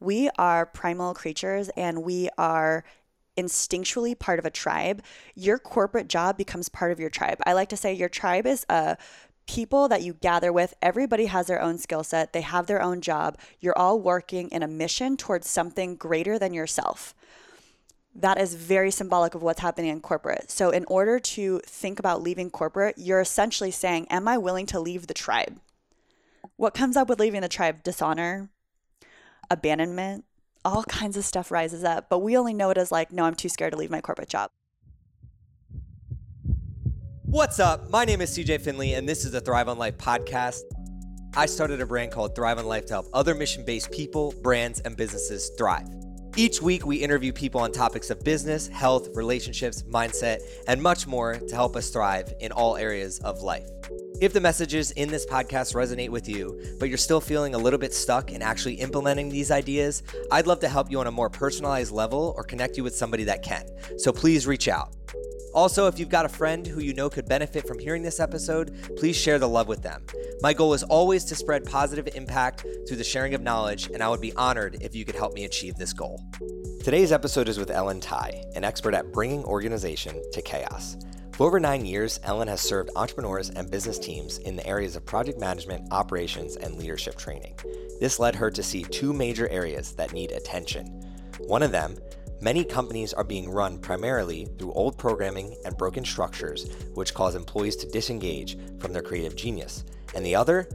We are primal creatures and we are instinctually part of a tribe. Your corporate job becomes part of your tribe. I like to say your tribe is a people that you gather with. Everybody has their own skill set, they have their own job. You're all working in a mission towards something greater than yourself. That is very symbolic of what's happening in corporate. So, in order to think about leaving corporate, you're essentially saying, Am I willing to leave the tribe? What comes up with leaving the tribe? Dishonor, abandonment, all kinds of stuff rises up. But we only know it as like, No, I'm too scared to leave my corporate job. What's up? My name is CJ Finley, and this is the Thrive on Life podcast. I started a brand called Thrive on Life to help other mission based people, brands, and businesses thrive. Each week, we interview people on topics of business, health, relationships, mindset, and much more to help us thrive in all areas of life. If the messages in this podcast resonate with you, but you're still feeling a little bit stuck in actually implementing these ideas, I'd love to help you on a more personalized level or connect you with somebody that can. So please reach out. Also, if you've got a friend who you know could benefit from hearing this episode, please share the love with them. My goal is always to spread positive impact through the sharing of knowledge, and I would be honored if you could help me achieve this goal. Today's episode is with Ellen Tighe, an expert at bringing organization to chaos. For over nine years, Ellen has served entrepreneurs and business teams in the areas of project management, operations, and leadership training. This led her to see two major areas that need attention. One of them Many companies are being run primarily through old programming and broken structures, which cause employees to disengage from their creative genius. And the other,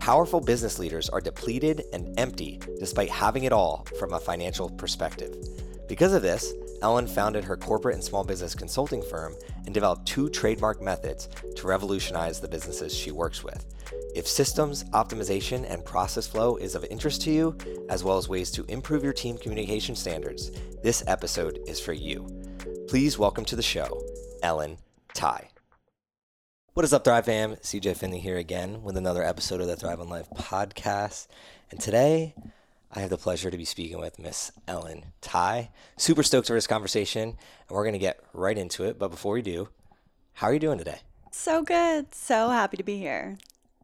powerful business leaders are depleted and empty despite having it all from a financial perspective. Because of this, Ellen founded her corporate and small business consulting firm and developed two trademark methods to revolutionize the businesses she works with. If systems, optimization, and process flow is of interest to you, as well as ways to improve your team communication standards, this episode is for you. Please welcome to the show, Ellen Ty. What is up, Thrive fam? CJ Finley here again with another episode of the Thrive on Life podcast. And today, I have the pleasure to be speaking with Miss Ellen Ty. Super stoked for this conversation, and we're going to get right into it. But before we do, how are you doing today? So good. So happy to be here.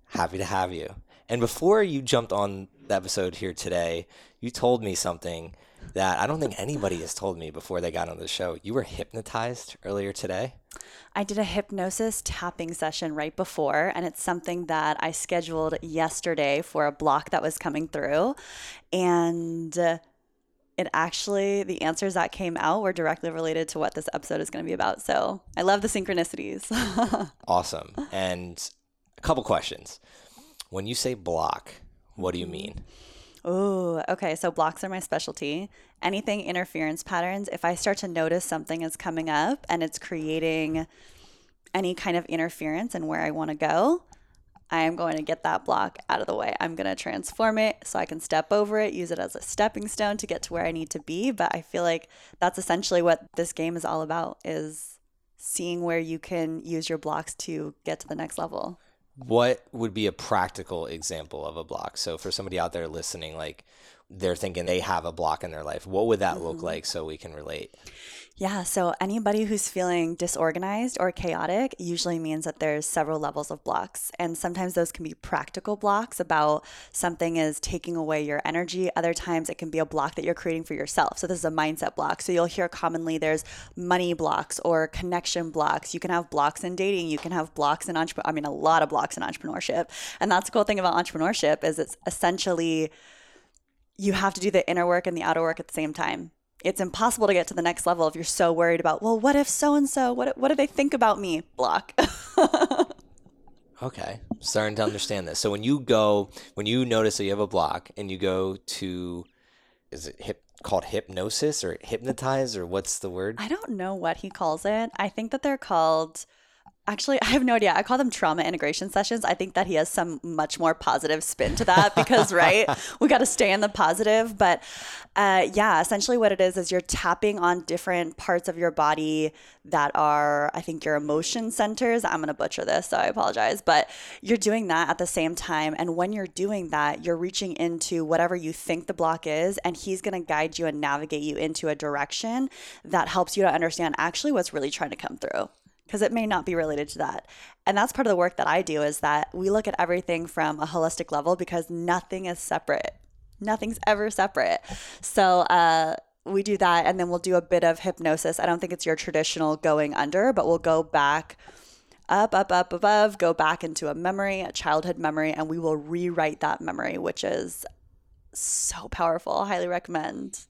Happy to have you. And before you jumped on the episode here today, you told me something that I don't think anybody has told me before they got on the show. You were hypnotized earlier today. I did a hypnosis tapping session right before, and it's something that I scheduled yesterday for a block that was coming through. And uh, it actually, the answers that came out were directly related to what this episode is going to be about. So I love the synchronicities. awesome. And a couple questions. When you say block, what do you mean? Oh, okay. So blocks are my specialty. Anything interference patterns, if I start to notice something is coming up and it's creating any kind of interference in where I want to go, I am going to get that block out of the way. I'm going to transform it so I can step over it, use it as a stepping stone to get to where I need to be, but I feel like that's essentially what this game is all about is seeing where you can use your blocks to get to the next level what would be a practical example of a block? So for somebody out there listening, like they're thinking they have a block in their life, what would that mm-hmm. look like so we can relate? Yeah, so anybody who's feeling disorganized or chaotic usually means that there's several levels of blocks. And sometimes those can be practical blocks about something is taking away your energy. Other times it can be a block that you're creating for yourself. So this is a mindset block. So you'll hear commonly there's money blocks or connection blocks. You can have blocks in dating, you can have blocks in entrepreneur I mean a lot of blocks in entrepreneurship. And that's the cool thing about entrepreneurship is it's essentially you have to do the inner work and the outer work at the same time it's impossible to get to the next level if you're so worried about, well, what if so and so? What what do they think about me? Block. okay, starting to understand this. So when you go, when you notice that you have a block, and you go to, is it hip called hypnosis or hypnotize or what's the word? I don't know what he calls it. I think that they're called Actually, I have no idea. I call them trauma integration sessions. I think that he has some much more positive spin to that because, right, we got to stay in the positive. But uh, yeah, essentially what it is is you're tapping on different parts of your body that are, I think, your emotion centers. I'm going to butcher this, so I apologize. But you're doing that at the same time. And when you're doing that, you're reaching into whatever you think the block is, and he's going to guide you and navigate you into a direction that helps you to understand actually what's really trying to come through because it may not be related to that. And that's part of the work that I do is that we look at everything from a holistic level because nothing is separate. Nothing's ever separate. So, uh, we do that and then we'll do a bit of hypnosis. I don't think it's your traditional going under, but we'll go back up, up, up, above, go back into a memory, a childhood memory, and we will rewrite that memory, which is so powerful. Highly recommend.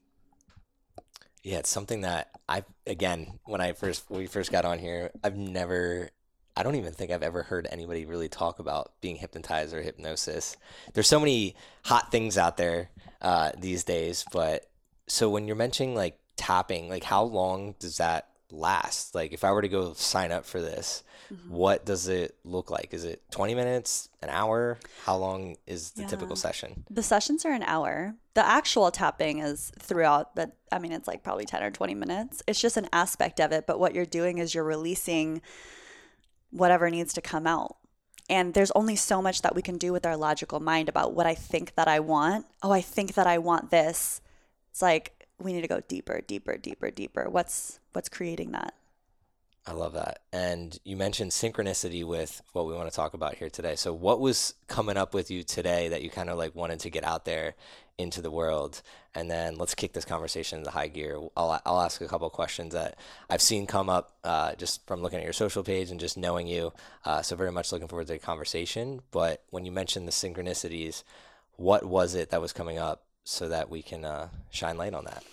Yeah, it's something that I again when I first when we first got on here, I've never I don't even think I've ever heard anybody really talk about being hypnotized or hypnosis. There's so many hot things out there uh, these days, but so when you're mentioning like tapping, like how long does that last? Like if I were to go sign up for this, mm-hmm. what does it look like? Is it 20 minutes, an hour? How long is the yeah. typical session? The sessions are an hour. The actual tapping is throughout, but I mean, it's like probably 10 or 20 minutes. It's just an aspect of it. But what you're doing is you're releasing whatever needs to come out. And there's only so much that we can do with our logical mind about what I think that I want. Oh, I think that I want this. It's like we need to go deeper, deeper, deeper, deeper. What's what's creating that? I love that. And you mentioned synchronicity with what we want to talk about here today. So what was coming up with you today that you kind of like wanted to get out there into the world? And then let's kick this conversation into high gear. I'll, I'll ask a couple questions that I've seen come up uh, just from looking at your social page and just knowing you. Uh, so very much looking forward to the conversation. But when you mentioned the synchronicities, what was it that was coming up so that we can uh, shine light on that?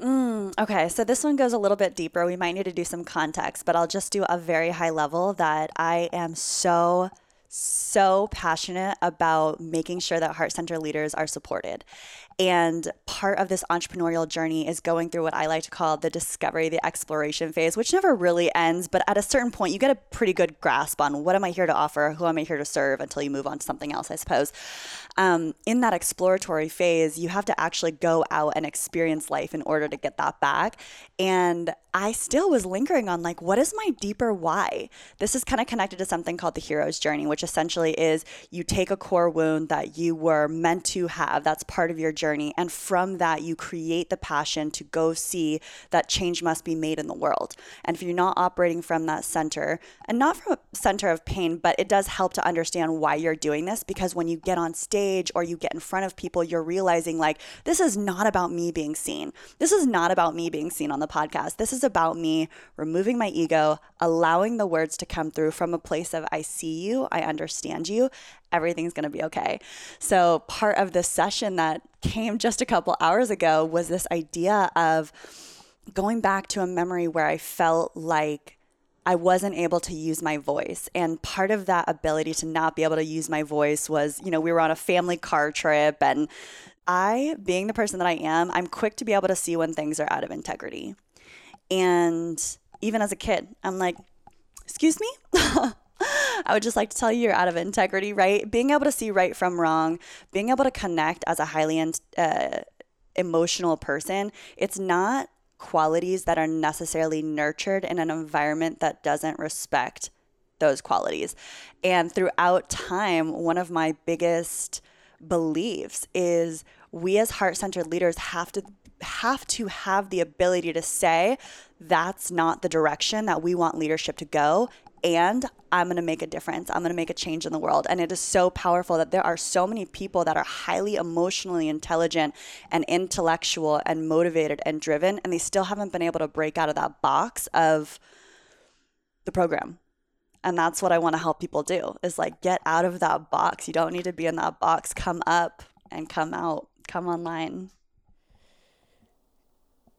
Mm, okay, so this one goes a little bit deeper. We might need to do some context, but I'll just do a very high level that I am so, so passionate about making sure that heart center leaders are supported. And part of this entrepreneurial journey is going through what I like to call the discovery, the exploration phase, which never really ends. But at a certain point, you get a pretty good grasp on what am I here to offer? Who am I here to serve until you move on to something else, I suppose um, in that exploratory phase, you have to actually go out and experience life in order to get that back. And I still was lingering on like, what is my deeper why? This is kind of connected to something called the hero's journey, which essentially is you take a core wound that you were meant to have, that's part of your journey. And from that, you create the passion to go see that change must be made in the world. And if you're not operating from that center, and not from a center of pain, but it does help to understand why you're doing this because when you get on stage or you get in front of people, you're realizing like, this is not about me being seen. This is not about me being seen on the podcast. This is about me removing my ego, allowing the words to come through from a place of I see you, I understand you, everything's going to be okay. So, part of this session that came just a couple hours ago was this idea of going back to a memory where I felt like I wasn't able to use my voice. And part of that ability to not be able to use my voice was, you know, we were on a family car trip and I, being the person that I am, I'm quick to be able to see when things are out of integrity. And even as a kid, I'm like, excuse me? I would just like to tell you you're out of integrity, right? Being able to see right from wrong, being able to connect as a highly uh, emotional person, it's not qualities that are necessarily nurtured in an environment that doesn't respect those qualities. And throughout time, one of my biggest beliefs is we as heart-centered leaders have to have to have the ability to say that's not the direction that we want leadership to go and I'm going to make a difference. I'm going to make a change in the world. And it is so powerful that there are so many people that are highly emotionally intelligent and intellectual and motivated and driven, and they still haven't been able to break out of that box of the program. And that's what I want to help people do is like get out of that box. You don't need to be in that box. Come up and come out, come online.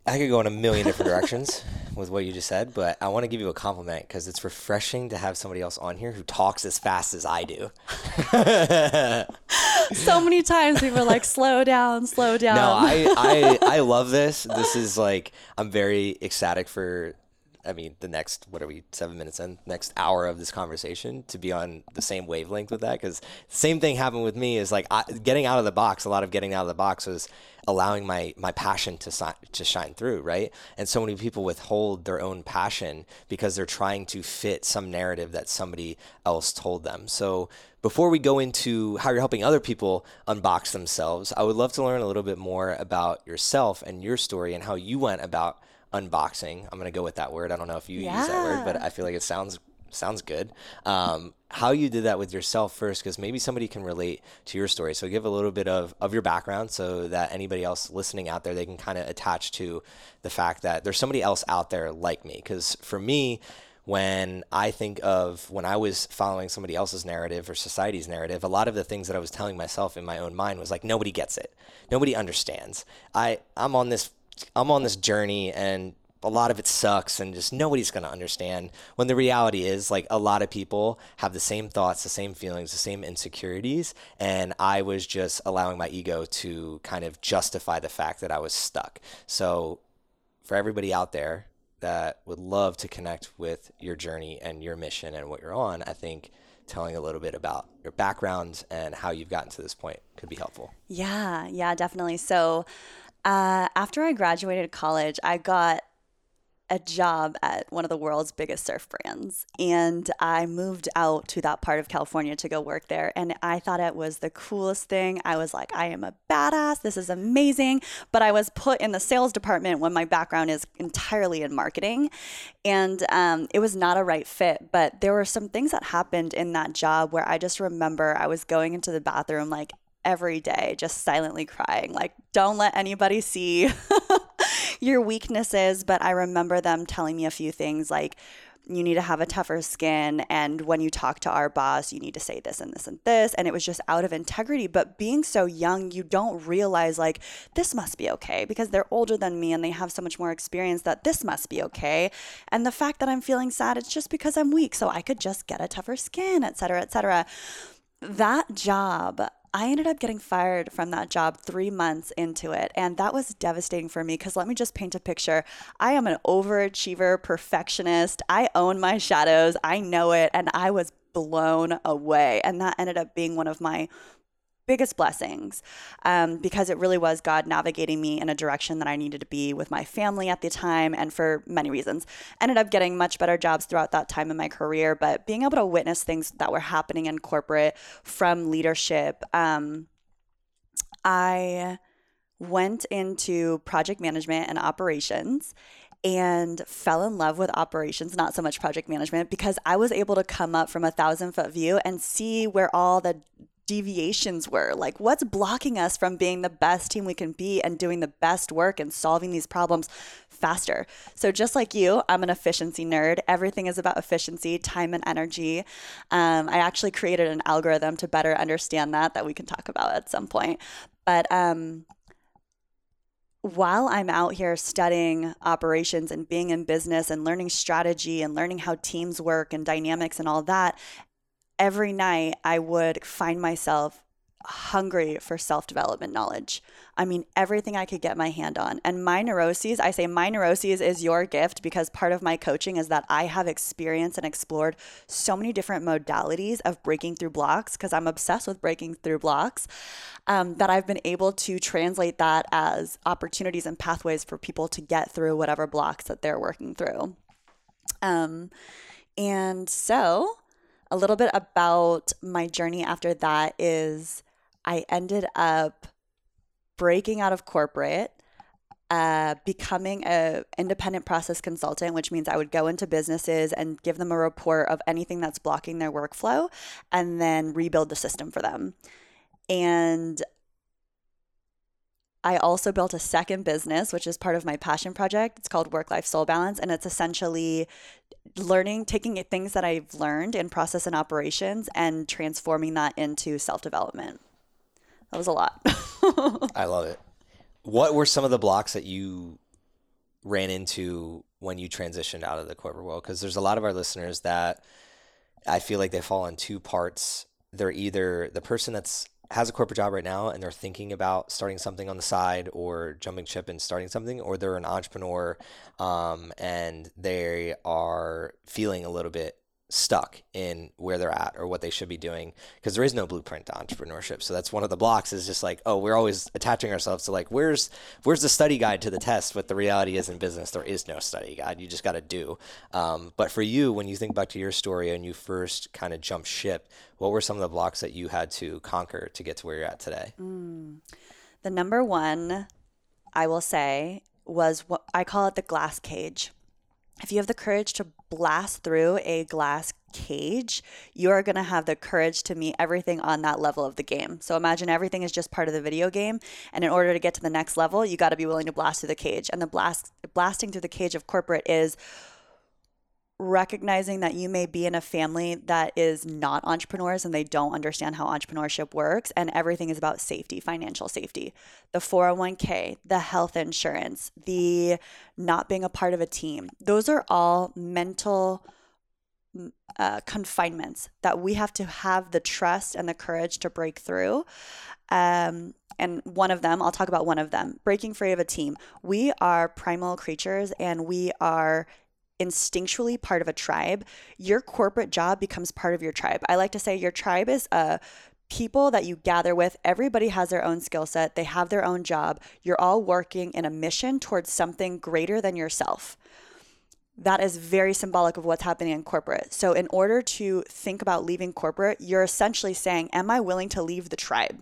I could go in a million different directions with what you just said, but I want to give you a compliment because it's refreshing to have somebody else on here who talks as fast as I do. so many times we were like, slow down, slow down. No, I, I, I love this. This is like, I'm very ecstatic for I mean, the next, what are we, seven minutes in, next hour of this conversation to be on the same wavelength with that. Because same thing happened with me is like I, getting out of the box. A lot of getting out of the box was allowing my my passion to to shine through, right? And so many people withhold their own passion because they're trying to fit some narrative that somebody else told them. So before we go into how you're helping other people unbox themselves, I would love to learn a little bit more about yourself and your story and how you went about unboxing. I'm gonna go with that word. I don't know if you yeah. use that word, but I feel like it sounds sounds good. Um, how you did that with yourself first, because maybe somebody can relate to your story. So give a little bit of, of your background so that anybody else listening out there, they can kind of attach to the fact that there's somebody else out there like me. Because for me, when I think of when I was following somebody else's narrative or society's narrative, a lot of the things that I was telling myself in my own mind was like, nobody gets it. Nobody understands. I, I'm on this I'm on this journey and a lot of it sucks and just nobody's going to understand when the reality is like a lot of people have the same thoughts the same feelings the same insecurities and i was just allowing my ego to kind of justify the fact that i was stuck. So for everybody out there that would love to connect with your journey and your mission and what you're on i think telling a little bit about your background and how you've gotten to this point could be helpful. Yeah yeah definitely. So uh, after I graduated college, I got a job at one of the world's biggest surf brands. And I moved out to that part of California to go work there. And I thought it was the coolest thing. I was like, I am a badass. This is amazing. But I was put in the sales department when my background is entirely in marketing. And um, it was not a right fit. But there were some things that happened in that job where I just remember I was going into the bathroom like every day, just silently crying. Like, don't let anybody see your weaknesses. But I remember them telling me a few things like, you need to have a tougher skin. And when you talk to our boss, you need to say this and this and this. And it was just out of integrity. But being so young, you don't realize, like, this must be okay because they're older than me and they have so much more experience that this must be okay. And the fact that I'm feeling sad, it's just because I'm weak. So I could just get a tougher skin, et cetera, et cetera. That job I ended up getting fired from that job three months into it. And that was devastating for me because let me just paint a picture. I am an overachiever, perfectionist. I own my shadows. I know it. And I was blown away. And that ended up being one of my biggest blessings um, because it really was God navigating me in a direction that I needed to be with my family at the time and for many reasons. Ended up getting much better jobs throughout that time in my career, but being able to witness things that were happening in corporate from leadership, um, I went into project management and operations and fell in love with operations, not so much project management, because I was able to come up from a thousand foot view and see where all the deviations were. Like, what's blocking us from being the best team we can be and doing the best work and solving these problems faster? So, just like you, I'm an efficiency nerd. Everything is about efficiency, time, and energy. Um, I actually created an algorithm to better understand that, that we can talk about at some point. But, um, while I'm out here studying operations and being in business and learning strategy and learning how teams work and dynamics and all that, every night I would find myself hungry for self development knowledge. I mean, everything I could get my hand on. And my neuroses, I say my neuroses is your gift because part of my coaching is that I have experienced and explored so many different modalities of breaking through blocks because I'm obsessed with breaking through blocks um, that I've been able to translate that as opportunities and pathways for people to get through whatever blocks that they're working through. Um, and so, a little bit about my journey after that is I ended up breaking out of corporate, uh, becoming a independent process consultant, which means I would go into businesses and give them a report of anything that's blocking their workflow, and then rebuild the system for them. And I also built a second business, which is part of my passion project. It's called Work Life Soul Balance. And it's essentially learning, taking things that I've learned in process and operations and transforming that into self development. That was a lot. I love it. What were some of the blocks that you ran into when you transitioned out of the corporate world? Because there's a lot of our listeners that I feel like they fall in two parts. They're either the person that's has a corporate job right now and they're thinking about starting something on the side or jumping ship and starting something, or they're an entrepreneur um, and they are feeling a little bit stuck in where they're at or what they should be doing because there is no blueprint to entrepreneurship. So that's one of the blocks is just like oh we're always attaching ourselves to like where's where's the study guide to the test but the reality is in business there is no study guide. You just got to do. Um, but for you when you think back to your story and you first kind of jumped ship what were some of the blocks that you had to conquer to get to where you're at today? Mm. the number one i will say was what i call it the glass cage if you have the courage to blast through a glass cage, you are going to have the courage to meet everything on that level of the game. So imagine everything is just part of the video game, and in order to get to the next level, you got to be willing to blast through the cage. And the blast blasting through the cage of corporate is recognizing that you may be in a family that is not entrepreneurs and they don't understand how entrepreneurship works and everything is about safety financial safety. The 401k the health insurance the not being a part of a team. Those are all mental uh, confinements that we have to have the trust and the courage to break through. Um, and one of them, I'll talk about one of them breaking free of a team. We are primal creatures and we are instinctually part of a tribe, your corporate job becomes part of your tribe. I like to say your tribe is a uh, people that you gather with. Everybody has their own skill set, they have their own job. You're all working in a mission towards something greater than yourself. That is very symbolic of what's happening in corporate. So, in order to think about leaving corporate, you're essentially saying, Am I willing to leave the tribe?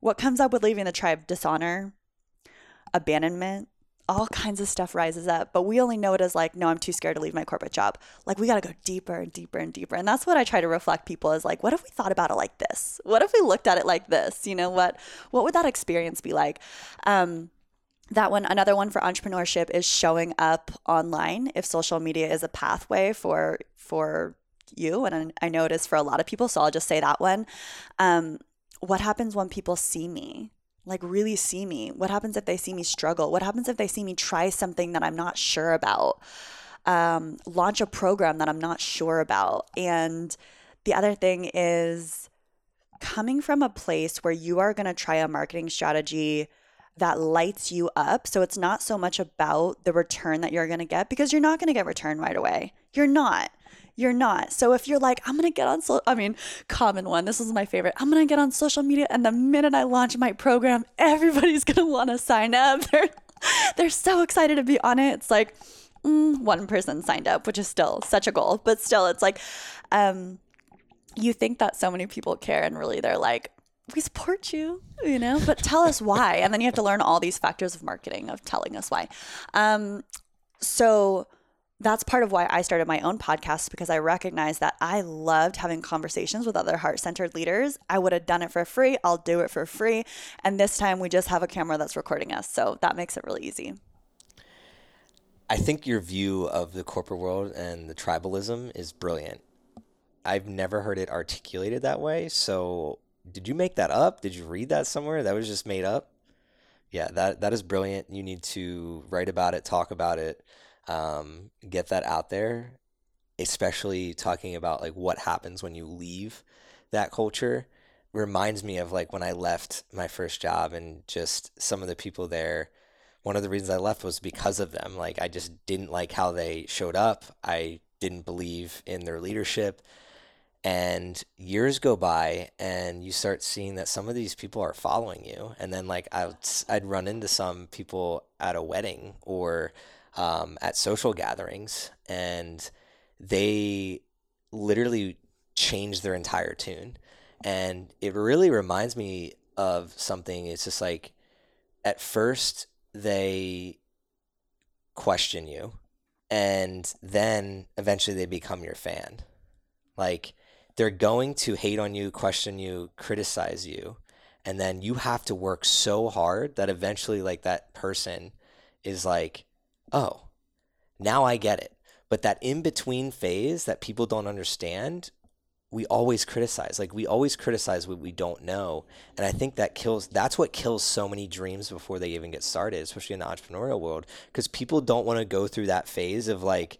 What comes up with leaving the tribe? Dishonor, abandonment, all kinds of stuff rises up, but we only know it as like, no, I'm too scared to leave my corporate job. Like, we got to go deeper and deeper and deeper. And that's what I try to reflect people is like, what if we thought about it like this? What if we looked at it like this? You know, what, what would that experience be like? Um, that one, another one for entrepreneurship is showing up online. If social media is a pathway for, for you, and I know it is for a lot of people, so I'll just say that one. Um, what happens when people see me? Like really see me? What happens if they see me struggle? What happens if they see me try something that I'm not sure about? Um, launch a program that I'm not sure about. And the other thing is coming from a place where you are going to try a marketing strategy that lights you up. So it's not so much about the return that you're going to get because you're not going to get return right away. You're not you're not. So if you're like, I'm going to get on, so, I mean, common one, this is my favorite. I'm going to get on social media. And the minute I launch my program, everybody's going to want to sign up. They're, they're so excited to be on it. It's like, mm, one person signed up, which is still such a goal, but still, it's like, um, you think that so many people care, and really they're like, we support you, you know, but tell us why. And then you have to learn all these factors of marketing of telling us why. Um, so that's part of why I started my own podcast because I recognized that I loved having conversations with other heart centered leaders. I would have done it for free. I'll do it for free. And this time we just have a camera that's recording us. So that makes it really easy. I think your view of the corporate world and the tribalism is brilliant. I've never heard it articulated that way. So did you make that up? Did you read that somewhere? That was just made up? Yeah, that, that is brilliant. You need to write about it, talk about it um, get that out there, especially talking about like what happens when you leave that culture reminds me of like when I left my first job and just some of the people there. One of the reasons I left was because of them. Like I just didn't like how they showed up. I didn't believe in their leadership. And years go by, and you start seeing that some of these people are following you. And then, like, I'd, I'd run into some people at a wedding or um, at social gatherings, and they literally change their entire tune. And it really reminds me of something. It's just like at first they question you, and then eventually they become your fan. Like they're going to hate on you, question you, criticize you, and then you have to work so hard that eventually, like that person is like, oh, now I get it. But that in between phase that people don't understand, we always criticize. Like we always criticize what we don't know. And I think that kills that's what kills so many dreams before they even get started, especially in the entrepreneurial world. Because people don't want to go through that phase of like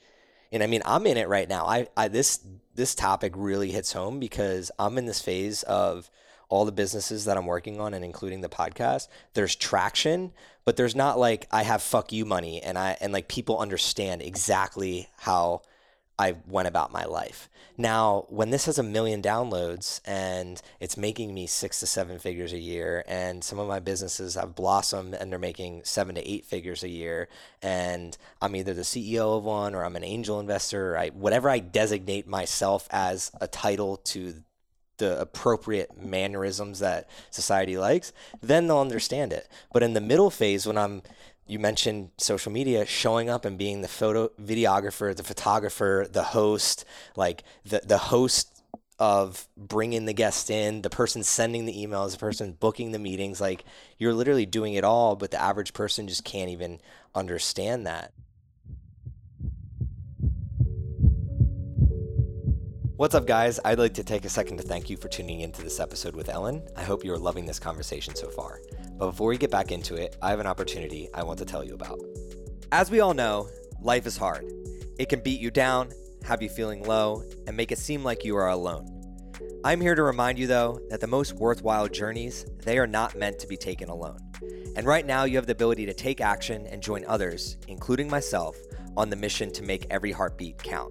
and I mean I'm in it right now. I, I this this topic really hits home because I'm in this phase of all the businesses that I'm working on and including the podcast, there's traction, but there's not like I have fuck you money and I and like people understand exactly how I went about my life. Now, when this has a million downloads and it's making me six to seven figures a year, and some of my businesses have blossomed and they're making seven to eight figures a year, and I'm either the CEO of one or I'm an angel investor, or I, whatever I designate myself as a title to the appropriate mannerisms that society likes, then they'll understand it. But in the middle phase, when I'm you mentioned social media showing up and being the photo videographer, the photographer, the host, like the the host of bringing the guest in, the person sending the emails, the person booking the meetings, like you're literally doing it all, but the average person just can't even understand that. What's up, guys? I'd like to take a second to thank you for tuning into this episode with Ellen. I hope you're loving this conversation so far. But before we get back into it, I have an opportunity I want to tell you about. As we all know, life is hard. It can beat you down, have you feeling low, and make it seem like you are alone. I'm here to remind you though that the most worthwhile journeys, they are not meant to be taken alone. And right now you have the ability to take action and join others, including myself, on the mission to make every heartbeat count.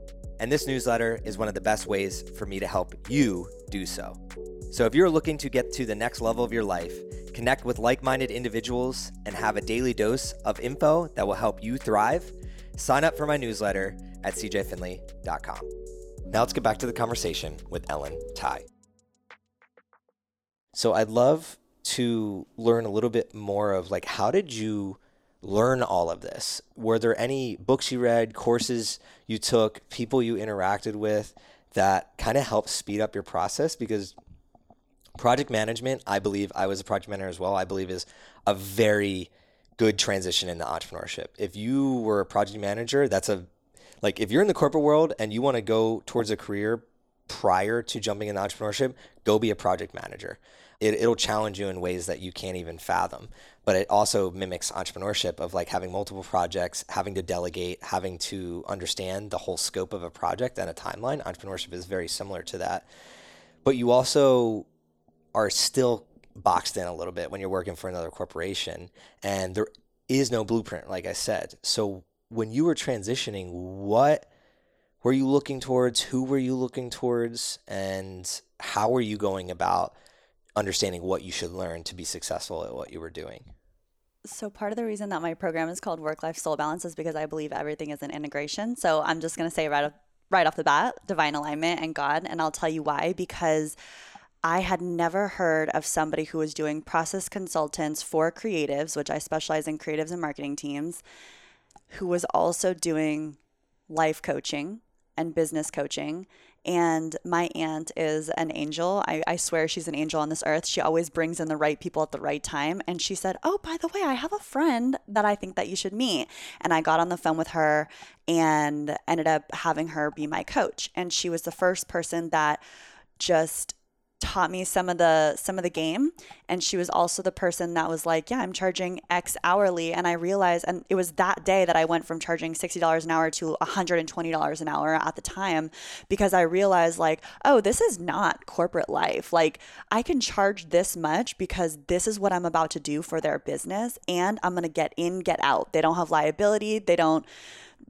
And this newsletter is one of the best ways for me to help you do so. So if you're looking to get to the next level of your life, connect with like minded individuals, and have a daily dose of info that will help you thrive, sign up for my newsletter at cjfinley.com. Now let's get back to the conversation with Ellen Ty. So I'd love to learn a little bit more of like how did you learn all of this? Were there any books you read, courses you took, people you interacted with that kind of helped speed up your process? Because project management, I believe I was a project manager as well, I believe is a very good transition into entrepreneurship. If you were a project manager, that's a like if you're in the corporate world and you want to go towards a career prior to jumping into entrepreneurship, go be a project manager. It, it'll challenge you in ways that you can't even fathom but it also mimics entrepreneurship of like having multiple projects, having to delegate, having to understand the whole scope of a project and a timeline. Entrepreneurship is very similar to that. But you also are still boxed in a little bit when you're working for another corporation and there is no blueprint like I said. So when you were transitioning, what were you looking towards? Who were you looking towards? And how were you going about understanding what you should learn to be successful at what you were doing? So, part of the reason that my program is called Work Life Soul Balance is because I believe everything is an integration. So, I'm just going to say right off, right off the bat divine alignment and God. And I'll tell you why because I had never heard of somebody who was doing process consultants for creatives, which I specialize in creatives and marketing teams, who was also doing life coaching and business coaching and my aunt is an angel. I, I swear she's an angel on this earth. She always brings in the right people at the right time. And she said, Oh, by the way, I have a friend that I think that you should meet. And I got on the phone with her and ended up having her be my coach. And she was the first person that just taught me some of the some of the game. And she was also the person that was like yeah i'm charging x hourly. And i realized and it was that day that i went from charging $60 an hour to $120 an hour at the time because i realized like oh this is not corporate life. Like i can charge this much because this is what i'm about to do for their business and i'm going to get in get out. They don't have liability. They don't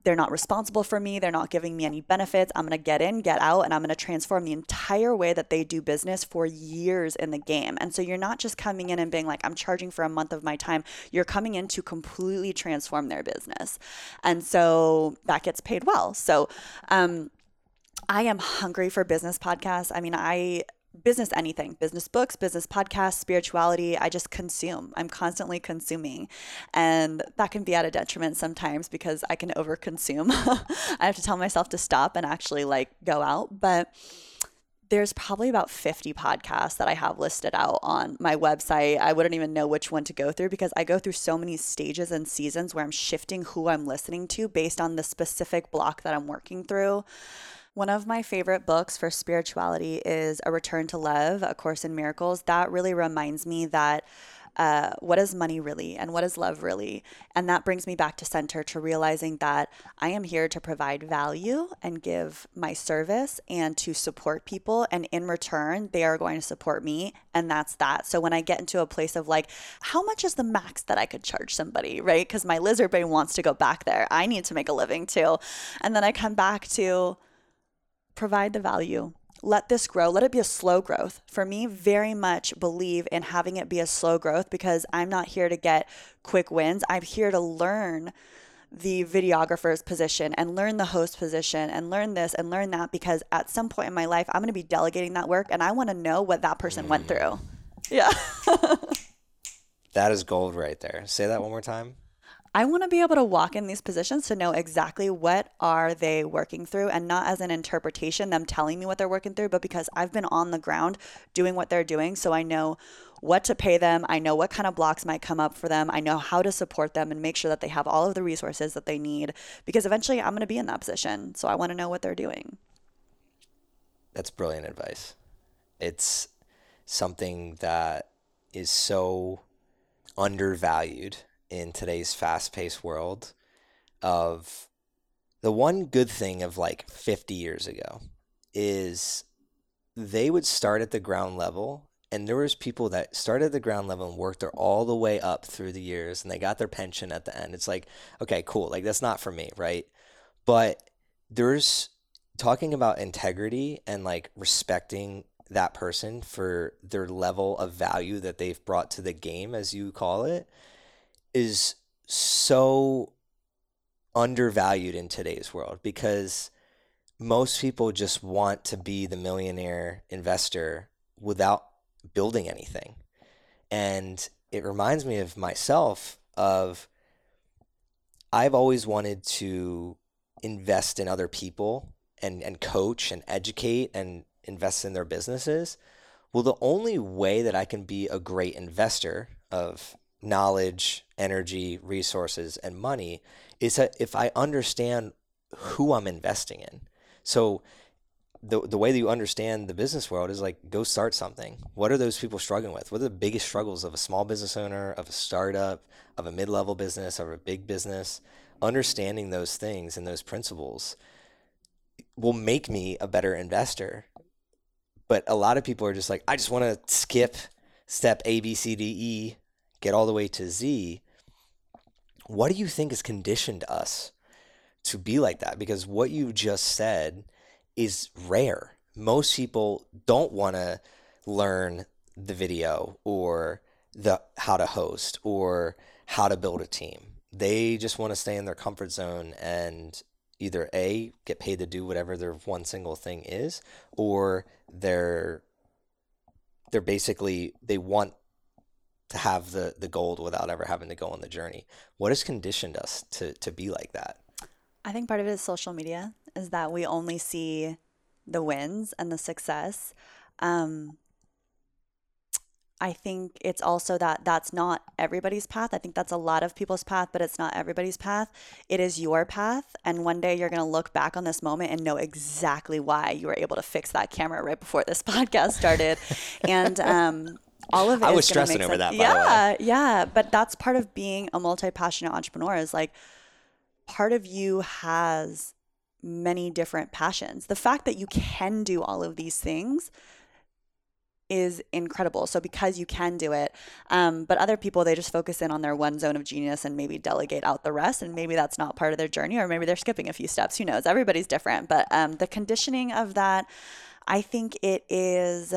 they're not responsible for me. They're not giving me any benefits. I'm going to get in, get out, and I'm going to transform the entire way that they do business for years in the game. And so you're not just coming in and being like, I'm charging for a month of my time. You're coming in to completely transform their business. And so that gets paid well. So, um, I am hungry for business podcasts. I mean, I business anything business books business podcasts spirituality i just consume i'm constantly consuming and that can be at a detriment sometimes because i can overconsume i have to tell myself to stop and actually like go out but there's probably about 50 podcasts that I have listed out on my website. I wouldn't even know which one to go through because I go through so many stages and seasons where I'm shifting who I'm listening to based on the specific block that I'm working through. One of my favorite books for spirituality is A Return to Love, A Course in Miracles. That really reminds me that uh, what is money really and what is love really? And that brings me back to center to realizing that I am here to provide value and give my service and to support people. And in return, they are going to support me. And that's that. So when I get into a place of like, how much is the max that I could charge somebody, right? Because my lizard brain wants to go back there. I need to make a living too. And then I come back to provide the value let this grow. Let it be a slow growth. For me, very much believe in having it be a slow growth because I'm not here to get quick wins. I'm here to learn the videographer's position and learn the host position and learn this and learn that because at some point in my life, I'm going to be delegating that work and I want to know what that person mm. went through. Yeah. that is gold right there. Say that one more time. I want to be able to walk in these positions to know exactly what are they working through and not as an interpretation them telling me what they're working through but because I've been on the ground doing what they're doing so I know what to pay them, I know what kind of blocks might come up for them, I know how to support them and make sure that they have all of the resources that they need because eventually I'm going to be in that position. So I want to know what they're doing. That's brilliant advice. It's something that is so undervalued in today's fast-paced world of the one good thing of like 50 years ago is they would start at the ground level and there was people that started at the ground level and worked their all the way up through the years and they got their pension at the end. It's like okay cool like that's not for me right? But there's talking about integrity and like respecting that person for their level of value that they've brought to the game as you call it is so undervalued in today's world because most people just want to be the millionaire investor without building anything. And it reminds me of myself of I've always wanted to invest in other people and, and coach and educate and invest in their businesses. Well, the only way that I can be a great investor of knowledge, energy, resources, and money is that if I understand who I'm investing in. So the the way that you understand the business world is like go start something. What are those people struggling with? What are the biggest struggles of a small business owner, of a startup, of a mid-level business, of a big business? Understanding those things and those principles will make me a better investor. But a lot of people are just like, I just want to skip step A, B, C, D, E get all the way to Z, what do you think has conditioned us to be like that? Because what you just said is rare. Most people don't want to learn the video or the how to host or how to build a team. They just want to stay in their comfort zone and either a get paid to do whatever their one single thing is or they're they're basically they want to have the the gold without ever having to go on the journey. What has conditioned us to to be like that? I think part of it is social media. Is that we only see the wins and the success. Um, I think it's also that that's not everybody's path. I think that's a lot of people's path, but it's not everybody's path. It is your path. And one day you're going to look back on this moment and know exactly why you were able to fix that camera right before this podcast started. and um, all of it. I was stressing over that. yeah, yeah. But that's part of being a multi-passionate entrepreneur. Is like part of you has many different passions. The fact that you can do all of these things is incredible. So because you can do it, um, but other people they just focus in on their one zone of genius and maybe delegate out the rest, and maybe that's not part of their journey, or maybe they're skipping a few steps. Who knows? Everybody's different, but um, the conditioning of that, I think it is.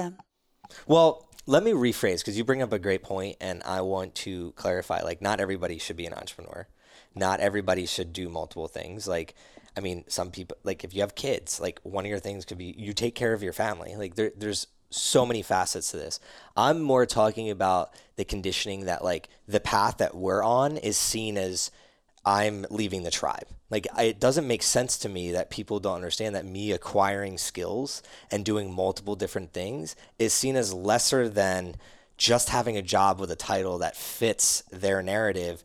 Well, let me rephrase because you bring up a great point and I want to clarify like not everybody should be an entrepreneur. Not everybody should do multiple things. Like I mean, some people like if you have kids, like one of your things could be you take care of your family. Like there, there's so many facets to this. I'm more talking about the conditioning that like the path that we're on is seen as I'm leaving the tribe. Like I, it doesn't make sense to me that people don't understand that me acquiring skills and doing multiple different things is seen as lesser than just having a job with a title that fits their narrative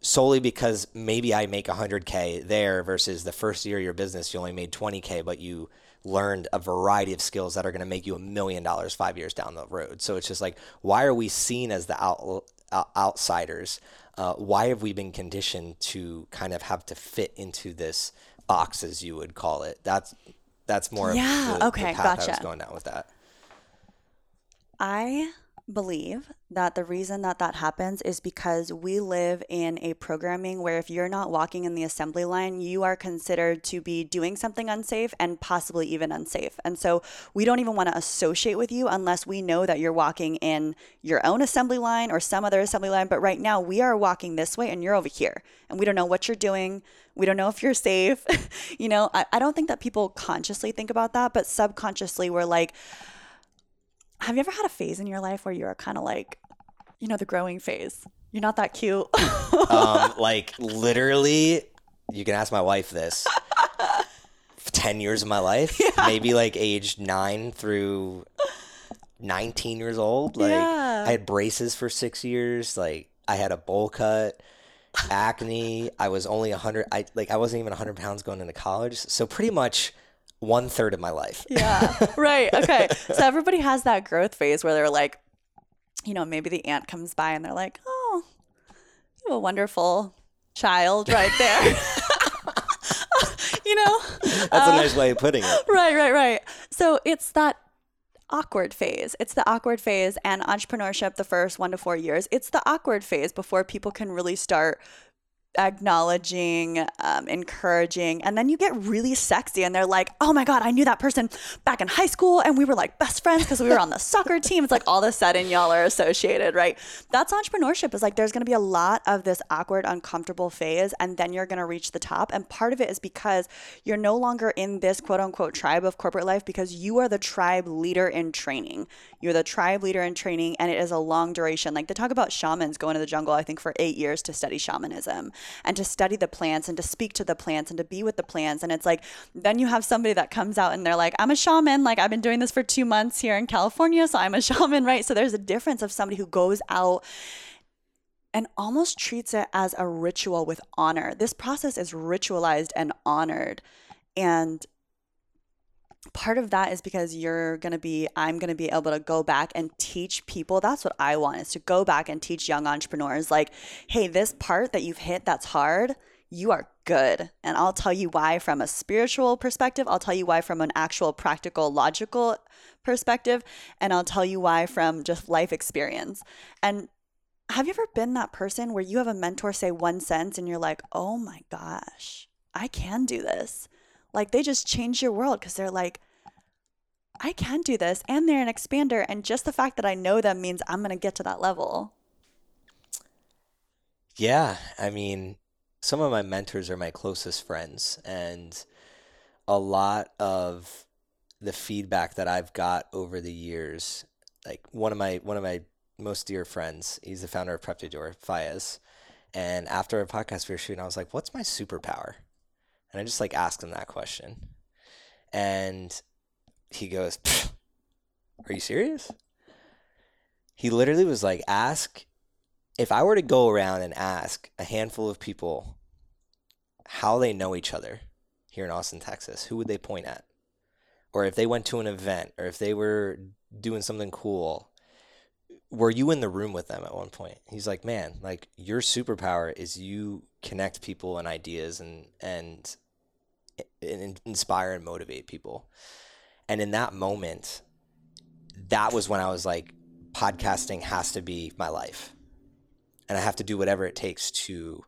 solely because maybe I make 100K there versus the first year of your business, you only made 20K, but you learned a variety of skills that are going to make you a million dollars five years down the road. So it's just like, why are we seen as the out, outsiders? Uh, why have we been conditioned to kind of have to fit into this box, as you would call it? That's that's more yeah. Of the, okay, the path gotcha. I was going down with that. I believe that the reason that that happens is because we live in a programming where if you're not walking in the assembly line, you are considered to be doing something unsafe and possibly even unsafe. And so we don't even want to associate with you unless we know that you're walking in your own assembly line or some other assembly line. But right now, we are walking this way and you're over here, and we don't know what you're doing. We don't know if you're safe. you know, I, I don't think that people consciously think about that, but subconsciously, we're like, have you ever had a phase in your life where you're kind of like, you know, the growing phase? You're not that cute. um, like literally, you can ask my wife this. 10 years of my life, yeah. maybe like age nine through 19 years old. Like, yeah. I had braces for six years. Like, I had a bowl cut, acne. I was only 100. I like, I wasn't even 100 pounds going into college. So, pretty much one third of my life. Yeah. Right. Okay. so everybody has that growth phase where they're like, you know, maybe the aunt comes by and they're like, oh, you have a wonderful child right there. you know? That's uh, a nice way of putting it. Right, right, right. So it's that awkward phase. It's the awkward phase and entrepreneurship the first 1 to 4 years. It's the awkward phase before people can really start acknowledging, um, encouraging, and then you get really sexy, and they're like, "Oh my god, I knew that person back in high school, and we were like best friends because we were on the soccer team." It's like all of a sudden y'all are associated, right? That's entrepreneurship. Is like there's going to be a lot of this awkward, uncomfortable phase, and then you're going to reach the top. And part of it is because you're no longer in this quote unquote tribe of corporate life because you are the tribe leader in training. You're the tribe leader in training, and it is a long duration. Like they talk about shamans going to the jungle, I think for eight years to study shamanism and to study the plants and to speak to the plants and to be with the plants. And it's like, then you have somebody that comes out and they're like, I'm a shaman. Like, I've been doing this for two months here in California, so I'm a shaman, right? So there's a difference of somebody who goes out and almost treats it as a ritual with honor. This process is ritualized and honored. And part of that is because you're going to be i'm going to be able to go back and teach people. That's what i want is to go back and teach young entrepreneurs like hey this part that you've hit that's hard you are good. And i'll tell you why from a spiritual perspective i'll tell you why from an actual practical logical perspective and i'll tell you why from just life experience. And have you ever been that person where you have a mentor say one sentence and you're like oh my gosh i can do this like they just change your world because they're like, I can do this. And they're an expander. And just the fact that I know them means I'm going to get to that level. Yeah. I mean, some of my mentors are my closest friends. And a lot of the feedback that I've got over the years, like one of my, one of my most dear friends, he's the founder of Prep to Door, Fayez. And after a podcast we were shooting, I was like, what's my superpower? And I just like asked him that question. And he goes, Are you serious? He literally was like, Ask if I were to go around and ask a handful of people how they know each other here in Austin, Texas, who would they point at? Or if they went to an event or if they were doing something cool, were you in the room with them at one point? He's like, man, like your superpower is you connect people and ideas and and inspire and motivate people. And in that moment, that was when I was like, podcasting has to be my life. And I have to do whatever it takes to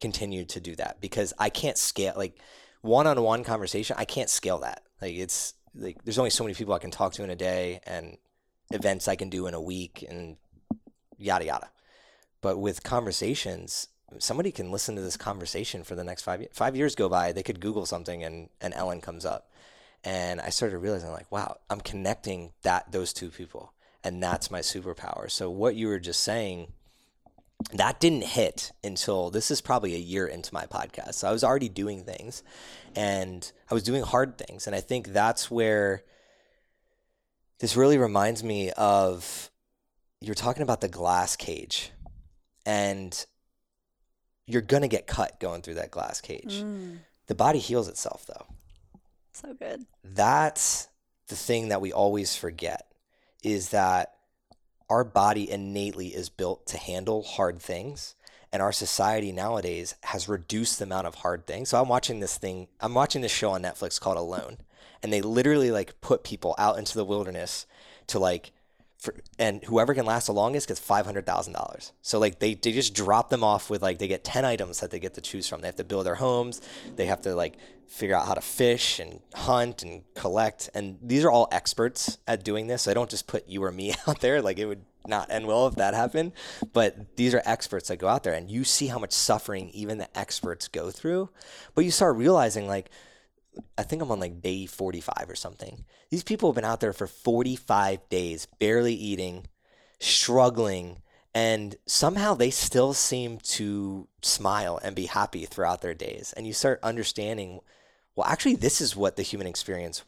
continue to do that because I can't scale like one on one conversation. I can't scale that. Like it's like there's only so many people I can talk to in a day and events I can do in a week and yada yada. But with conversations, somebody can listen to this conversation for the next five years. Five years go by, they could Google something and, and Ellen comes up. And I started realizing like, wow, I'm connecting that those two people. And that's my superpower. So what you were just saying, that didn't hit until this is probably a year into my podcast. So I was already doing things and I was doing hard things. And I think that's where this really reminds me of you're talking about the glass cage. And you're gonna get cut going through that glass cage. Mm, The body heals itself though. so good. That's the thing that we always forget is that our body innately is built to handle hard things and our society nowadays has reduced the amount of hard things. So I'm watching this thing, I'm watching this show on Netflix called Alone and they literally like put people out into the wilderness to like for, and whoever can last the longest gets five hundred thousand dollars. So like they, they just drop them off with like they get ten items that they get to choose from. They have to build their homes. They have to like figure out how to fish and hunt and collect. And these are all experts at doing this. So they don't just put you or me out there. Like it would not end well if that happened. But these are experts that go out there, and you see how much suffering even the experts go through. But you start realizing like I think I'm on like day 45 or something. These people have been out there for 45 days, barely eating, struggling, and somehow they still seem to smile and be happy throughout their days. And you start understanding, well, actually, this is what the human experience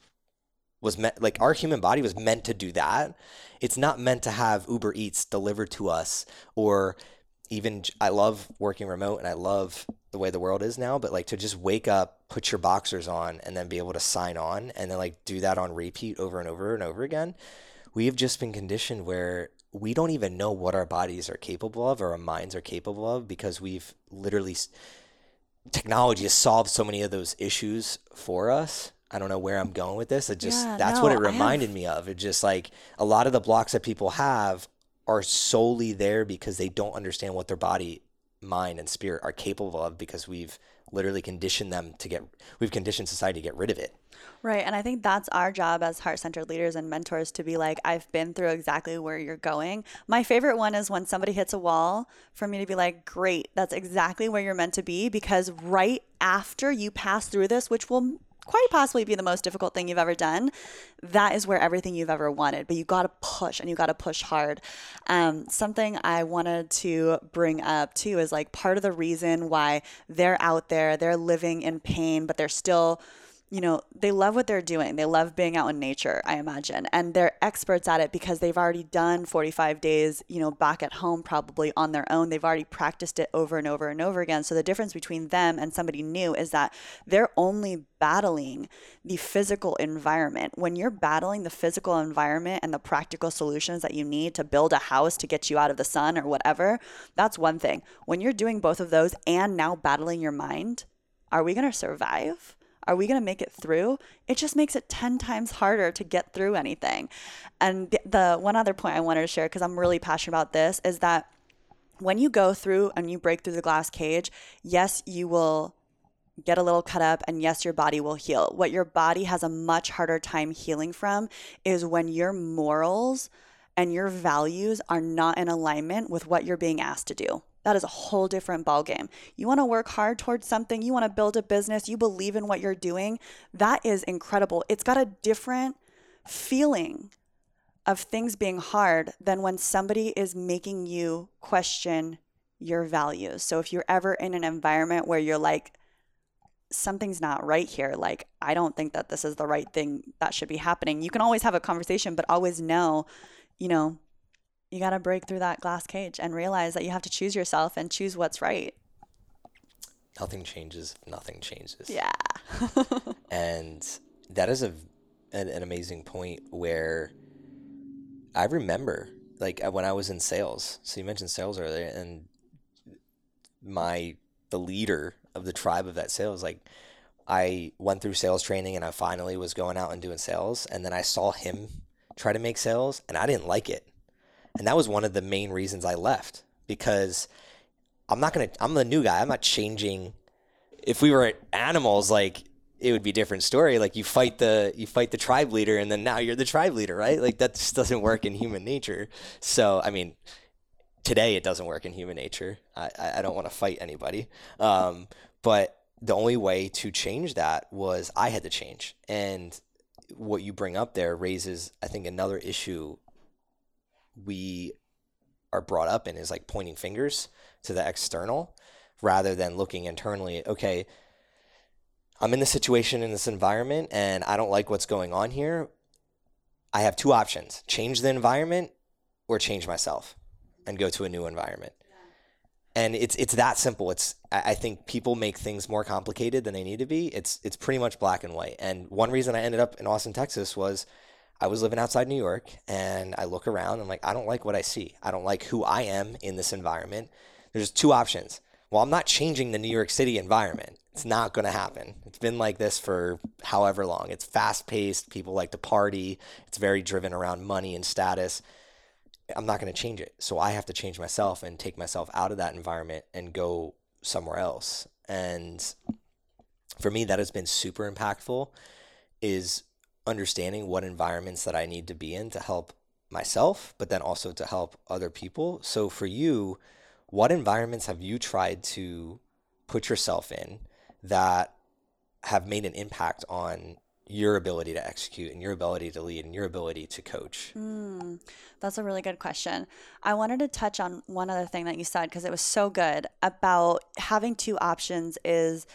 was meant like our human body was meant to do that. It's not meant to have Uber Eats delivered to us or even I love working remote and I love the way the world is now, but like to just wake up, put your boxers on, and then be able to sign on and then like do that on repeat over and over and over again. We have just been conditioned where we don't even know what our bodies are capable of or our minds are capable of because we've literally technology has solved so many of those issues for us. I don't know where I'm going with this. It just Yeah, that's no, what it I have- reminded me of. It just like a lot of the blocks that people have are solely there because they don't understand what their body, mind, and spirit are capable of because we've literally conditioned them to get we've conditioned society to get rid of it. Right. And I think that's our job as heart centered leaders and mentors to be like, I've been through exactly where you're going. My favorite one is when somebody hits a wall for me to be like, great, that's exactly where you're meant to be. Because right after you pass through this, which will quite possibly be the most difficult thing you've ever done, that is where everything you've ever wanted. But you got to push and you got to push hard. Um, something I wanted to bring up too is like part of the reason why they're out there, they're living in pain, but they're still you know, they love what they're doing. They love being out in nature, I imagine. And they're experts at it because they've already done 45 days, you know, back at home probably on their own. They've already practiced it over and over and over again. So the difference between them and somebody new is that they're only battling the physical environment. When you're battling the physical environment and the practical solutions that you need to build a house to get you out of the sun or whatever, that's one thing. When you're doing both of those and now battling your mind, are we going to survive? Are we going to make it through? It just makes it 10 times harder to get through anything. And the, the one other point I wanted to share, because I'm really passionate about this, is that when you go through and you break through the glass cage, yes, you will get a little cut up and yes, your body will heal. What your body has a much harder time healing from is when your morals and your values are not in alignment with what you're being asked to do. That is a whole different ballgame. You want to work hard towards something, you want to build a business, you believe in what you're doing. That is incredible. It's got a different feeling of things being hard than when somebody is making you question your values. So if you're ever in an environment where you're like, something's not right here, like, I don't think that this is the right thing that should be happening, you can always have a conversation, but always know, you know, you got to break through that glass cage and realize that you have to choose yourself and choose what's right. Nothing changes if nothing changes. Yeah. And that is a an, an amazing point where I remember like uh, when I was in sales. So you mentioned sales earlier and my the leader of the tribe of that sales like I went through sales training and I finally was going out and doing sales and then I saw him try to make sales and I didn't like it. And that was one of the main reasons I left because I'm not going to I'm the new guy. I'm not changing. If we were animals like it would be a different story. Like you fight the you fight the tribe leader and then now you're the tribe leader right? Like that just doesn't work in human nature. So i mean today it doesn't work in human nature. I i don't want to fight anybody. Um but the only way to change that was i had to change. And what you bring up there raises i think another issue we are brought up in is like pointing fingers to the external rather than looking internally okay I'm in this situation in this environment and I don't like what's going on here. I have two options change the environment or change myself and go to a new environment. and it's it's that simple. It's I think people make things more complicated than they need to be. It's it's pretty much black and white. And one reason I ended up in Austin, Texas, was I was living outside New York, and I look around. I'm like, I don't like what I see. I don't like who I am in this environment. There's two options. Well, I'm not changing the New York City environment. It's not going to happen. It's been like this for however long. It's fast paced. People like to party. It's very driven around money and status. I'm not going to change it. So I have to change myself and take myself out of that environment and go somewhere else. And for me, that has been super impactful is understanding what environments that I need to be in to help myself, but then also to help other people. So for you, what environments have you tried to put yourself in that have made an impact on your ability to execute and your ability to lead and your ability to coach? Mm, that's a really good question. I wanted to touch on one other thing that you said because it was so good about having two options is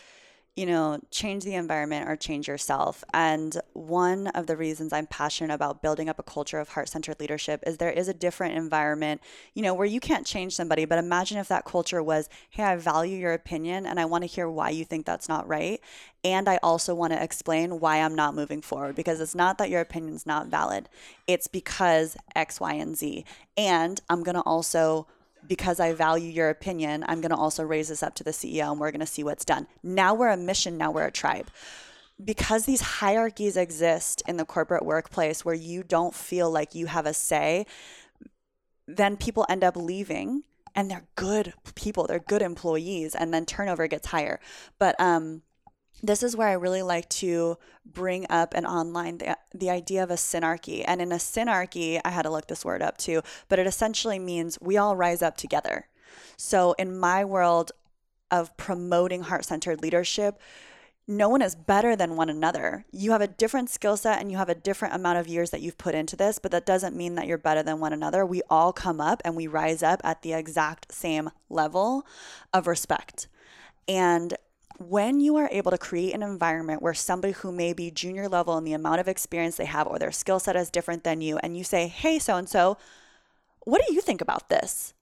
you know, change the environment or change yourself. And one of the reasons I'm passionate about building up a culture of heart centered leadership is there is a different environment, you know, where you can't change somebody. But imagine if that culture was, hey, I value your opinion and I want to hear why you think that's not right. And I also want to explain why I'm not moving forward because it's not that your opinion's not valid, it's because X, Y, and Z. And I'm going to also because I value your opinion, I'm going to also raise this up to the CEO and we're going to see what's done. Now we're a mission, now we're a tribe. Because these hierarchies exist in the corporate workplace where you don't feel like you have a say, then people end up leaving and they're good people, they're good employees, and then turnover gets higher. But um, this is where I really like to bring up an online the, the idea of a synarchy. And in a synarchy, I had to look this word up too, but it essentially means we all rise up together. So in my world of promoting heart centered leadership, no one is better than one another. You have a different skill set and you have a different amount of years that you've put into this, but that doesn't mean that you're better than one another. We all come up and we rise up at the exact same level of respect. And when you are able to create an environment where somebody who may be junior level in the amount of experience they have or their skill set is different than you, and you say, hey, so and so, what do you think about this?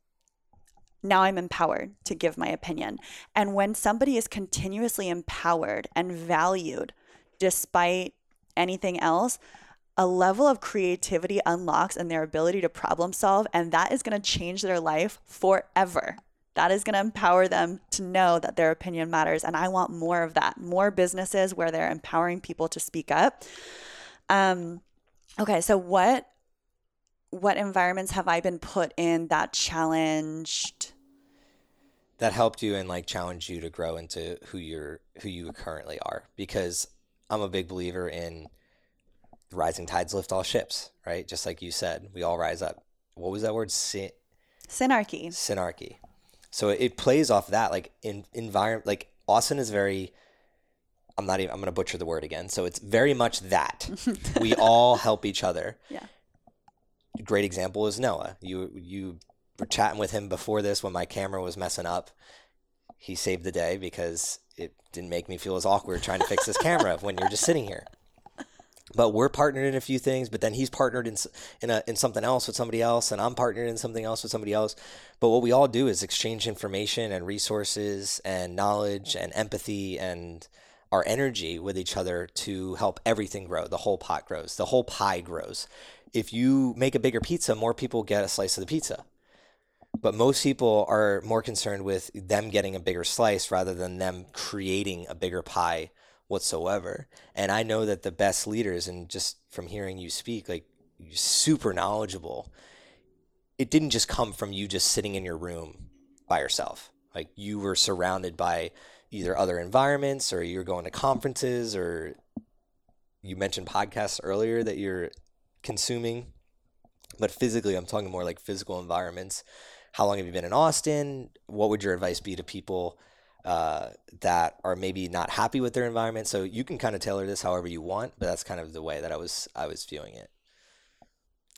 Now I'm empowered to give my opinion. And when somebody is continuously empowered and valued despite anything else, a level of creativity unlocks in their ability to problem solve, and that is going to change their life forever that is going to empower them to know that their opinion matters. And I want more of that, more businesses where they're empowering people to speak up. Um, okay, so what what environments have I been put in that challenged? That helped you and like challenged you to grow into who you're who you currently are. Because I'm a big believer in rising tides lift all ships, right? Just like you said, we all rise up. What was that word? Sy- synarchy. Synarchy. So it plays off that like in environment like Austin is very I'm not even I'm gonna butcher the word again. So it's very much that. we all help each other. Yeah. Great example is Noah. You you were chatting with him before this when my camera was messing up. He saved the day because it didn't make me feel as awkward trying to fix this camera when you're just sitting here but we're partnered in a few things but then he's partnered in in, a, in something else with somebody else and i'm partnered in something else with somebody else. But what we all do is exchange information and resources and knowledge and empathy and our energy with each other to help everything grow. The whole pot grows. The whole pie grows. If you make a bigger pizza more people get a slice of the pizza. But most people are more concerned with them getting a bigger slice rather than them creating a bigger pie whatsoever. And I know that the best leaders, and just from hearing you speak, like you're super knowledgeable, it didn't just come from you just sitting in your room by yourself. Like you were surrounded by either other environments or you're going to conferences or you mentioned podcasts earlier that you're consuming. But physically, I'm talking more like physical environments. How long have you been in Austin? What would your advice be to people uh, that are maybe not happy with their environment. So you can kind of tailor this however you want, but that's kind of the way that I was I was viewing it.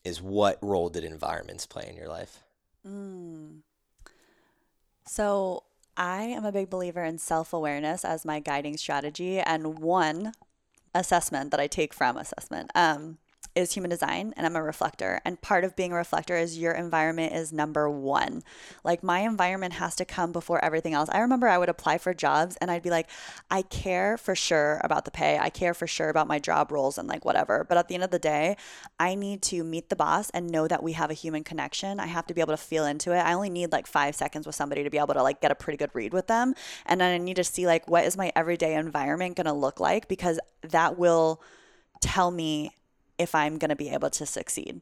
Is what role did environments play in your life? Mm. So I am a big believer in self awareness as my guiding strategy, and one assessment that I take from assessment um, is human design and I'm a reflector. And part of being a reflector is your environment is number one. Like my environment has to come before everything else. I remember I would apply for jobs and I'd be like, I care for sure about the pay. I care for sure about my job roles and like whatever. But at the end of the day, I need to meet the boss and know that we have a human connection. I have to be able to feel into it. I only need like five seconds with somebody to be able to like get a pretty good read with them. And then I need to see like what is my everyday environment going to look like because that will tell me if I'm going to be able to succeed.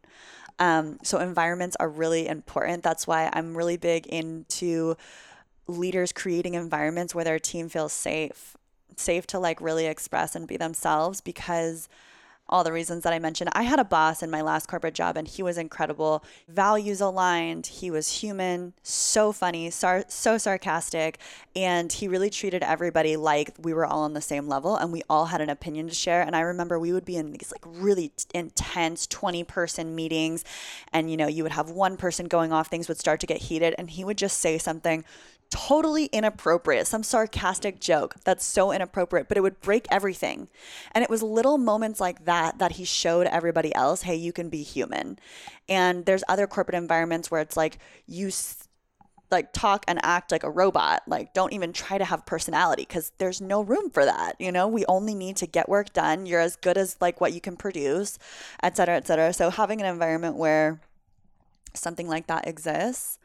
Um, so environments are really important. That's why I'm really big into leaders creating environments where their team feels safe, safe to like really express and be themselves because all the reasons that I mentioned. I had a boss in my last corporate job and he was incredible, values aligned, he was human, so funny, sar- so sarcastic, and he really treated everybody like we were all on the same level and we all had an opinion to share. And I remember we would be in these like really intense 20 person meetings and you know, you would have one person going off, things would start to get heated and he would just say something totally inappropriate, some sarcastic joke that's so inappropriate, but it would break everything. And it was little moments like that that he showed everybody else, hey, you can be human. And there's other corporate environments where it's like you like talk and act like a robot, like don't even try to have personality because there's no room for that. You know, we only need to get work done. You're as good as like what you can produce, et cetera, et cetera. So having an environment where something like that exists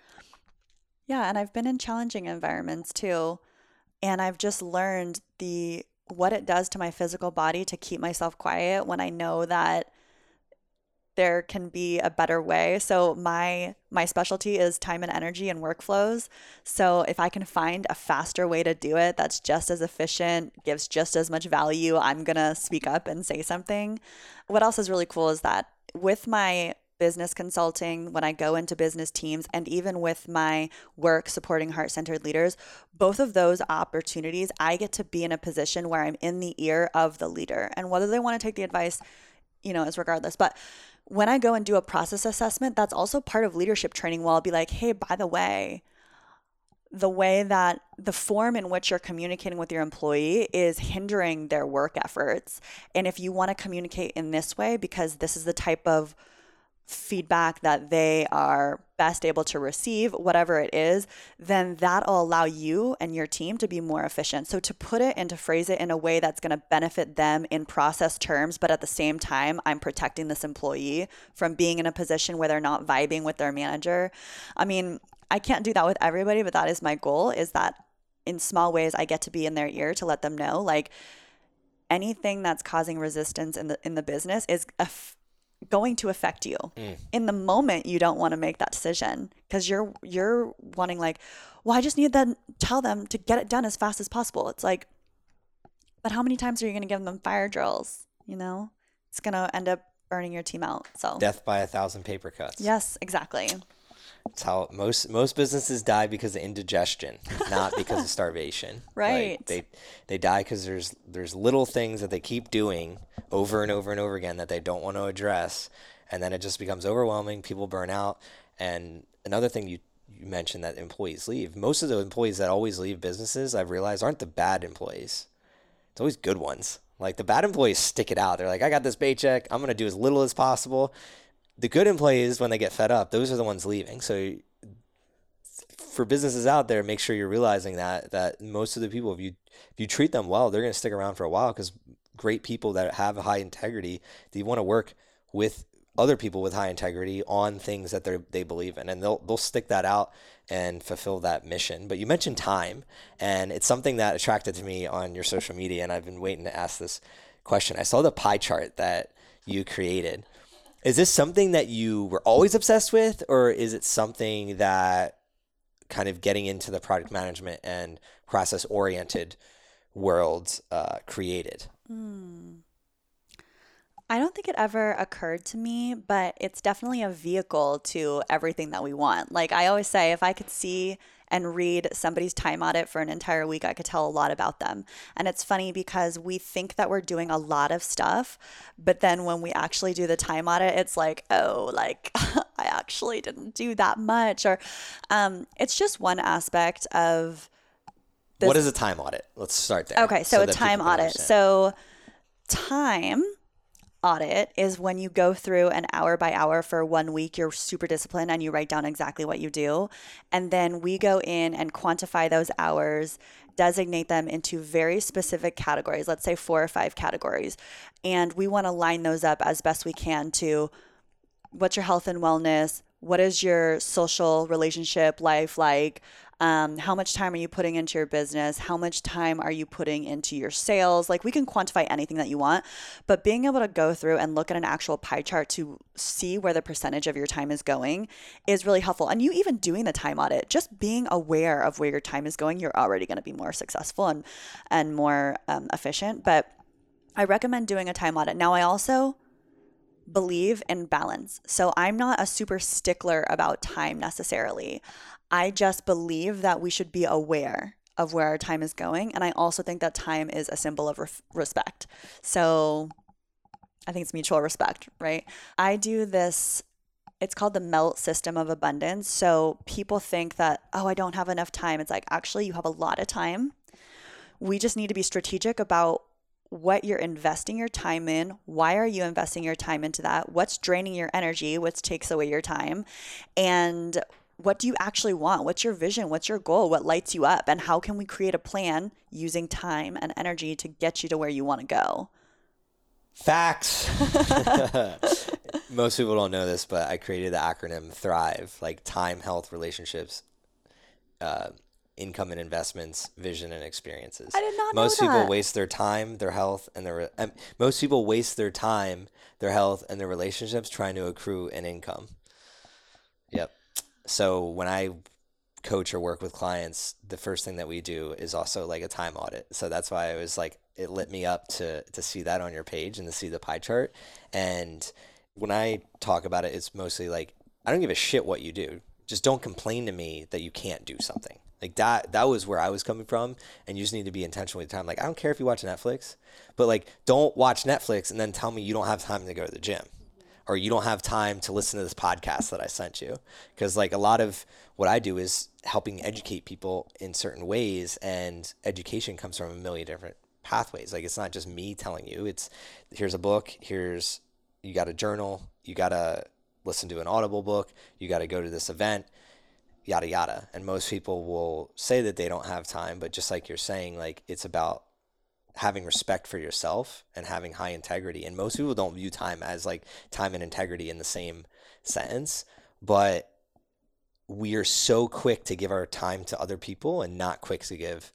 yeah, and I've been in challenging environments too. And I've just learned the what it does to my physical body to keep myself quiet when I know that there can be a better way. So my my specialty is time and energy and workflows. So if I can find a faster way to do it that's just as efficient, gives just as much value, I'm going to speak up and say something. What else is really cool is that with my business consulting, when I go into business teams, and even with my work supporting heart centered leaders, both of those opportunities, I get to be in a position where I'm in the ear of the leader. And whether they want to take the advice, you know, is regardless. But when I go and do a process assessment, that's also part of leadership training. Where I'll be like, hey, by the way, the way that the form in which you're communicating with your employee is hindering their work efforts. And if you want to communicate in this way, because this is the type of feedback that they are best able to receive, whatever it is, then that'll allow you and your team to be more efficient. So, to put it and to phrase it in a way that's going to benefit them in process terms, but at the same time, I'm protecting this employee from being in a position where they're not vibing with their manager. I mean, I can't do that with everybody, but that is my goal is that in small ways, I get to be in their ear to let them know, like, anything that's causing resistance in the in the business is a going to affect you. Mm. In the moment you don't want to make that decision because you're you're wanting like, well, I just need to tell them to get it done as fast as possible. It's like but how many times are you going to give them fire drills, you know? It's going to end up burning your team out. So death by a thousand paper cuts. Yes, exactly. It's how most most businesses die because of indigestion, not because of starvation. Right. Like they they die because there's there's little things that they keep doing over and over and over again that they don't want to address, and then it just becomes overwhelming. People burn out, and another thing you you mentioned that employees leave. Most of the employees that always leave businesses, I've realized, aren't the bad employees. It's always good ones. Like the bad employees stick it out. They're like, I got this paycheck. I'm gonna do as little as possible the good employees when they get fed up those are the ones leaving. So for businesses out there make sure you're realizing that that most of the people if you if you treat them well they're going to stick around for a while because great people that have high integrity they want to work with other people with high integrity on things that they they believe in and they'll they'll stick that out and fulfill that mission. But you mentioned time and it's something that attracted to me on your social media and I've been waiting to ask this question. I saw the pie chart that you created is this something that you were always obsessed with, or is it something that kind of getting into the product management and process oriented world uh, created? Mm. I don't think it ever occurred to me, but it's definitely a vehicle to everything that we want. Like I always say, if I could see and read somebody's time audit for an entire week, I could tell a lot about them. And it's funny because we think that we're doing a lot of stuff, but then when we actually do the time audit, it's like, oh, like I actually didn't do that much. Or um, it's just one aspect of. This. What is a time audit? Let's start there. Okay, so, so a time audit. So time audit is when you go through an hour by hour for one week, you're super disciplined and you write down exactly what you do. And then we go in and quantify those hours, designate them into very specific categories, let's say four or five categories. And we want to line those up as best we can to what's your health and wellness? What is your social relationship life like? Um, how much time are you putting into your business? How much time are you putting into your sales? Like we can quantify anything that you want, but being able to go through and look at an actual pie chart to see where the percentage of your time is going is really helpful. And you even doing the time audit, just being aware of where your time is going, you're already going to be more successful and and more um, efficient. But I recommend doing a time audit. Now, I also believe in balance. So I'm not a super stickler about time necessarily. I just believe that we should be aware of where our time is going. And I also think that time is a symbol of re- respect. So I think it's mutual respect, right? I do this. It's called the MELT system of abundance. So people think that, oh, I don't have enough time. It's like, actually, you have a lot of time. We just need to be strategic about what you're investing your time in. Why are you investing your time into that? What's draining your energy? What takes away your time? And what do you actually want? What's your vision? What's your goal? What lights you up? And how can we create a plan using time and energy to get you to where you want to go? Facts. Most people don't know this, but I created the acronym THRIVE, like time, health, relationships, uh, income and investments, vision and experiences. I did not most know people that. waste their time, their health, and their um, most people waste their time, their health, and their relationships trying to accrue an income. Yep. So when I coach or work with clients, the first thing that we do is also like a time audit. So that's why I was like, it lit me up to to see that on your page and to see the pie chart. And when I talk about it, it's mostly like I don't give a shit what you do. Just don't complain to me that you can't do something. Like that that was where I was coming from and you just need to be intentional with time. Like I don't care if you watch Netflix, but like don't watch Netflix and then tell me you don't have time to go to the gym or you don't have time to listen to this podcast that I sent you. Because like a lot of what I do is helping educate people in certain ways, and education comes from a million different pathways. Like it's not just me telling you. It's here's a book. Here's you got a journal. You got to listen to an audible book. You got to go to this event. Yada yada. And most people will say that they don't have time, but just like you're saying, like it's about having respect for yourself and having high integrity. And most people don't view time as like time and integrity in the same sentence, but we are so quick to give our time to other people and not quick to give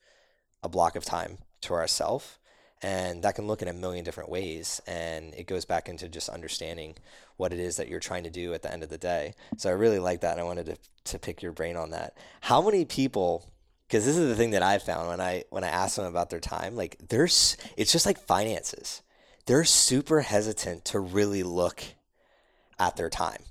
a block of time to ourselves. And that can look in a million different ways. And it goes back into just understanding what it is that you're trying to do at the end of the day. So I really like that. And I wanted to, to pick your brain on that. How many people because this is the thing that I found when I when I ask them about their time. Like there's, it's just like finances. They're super hesitant to really look at their time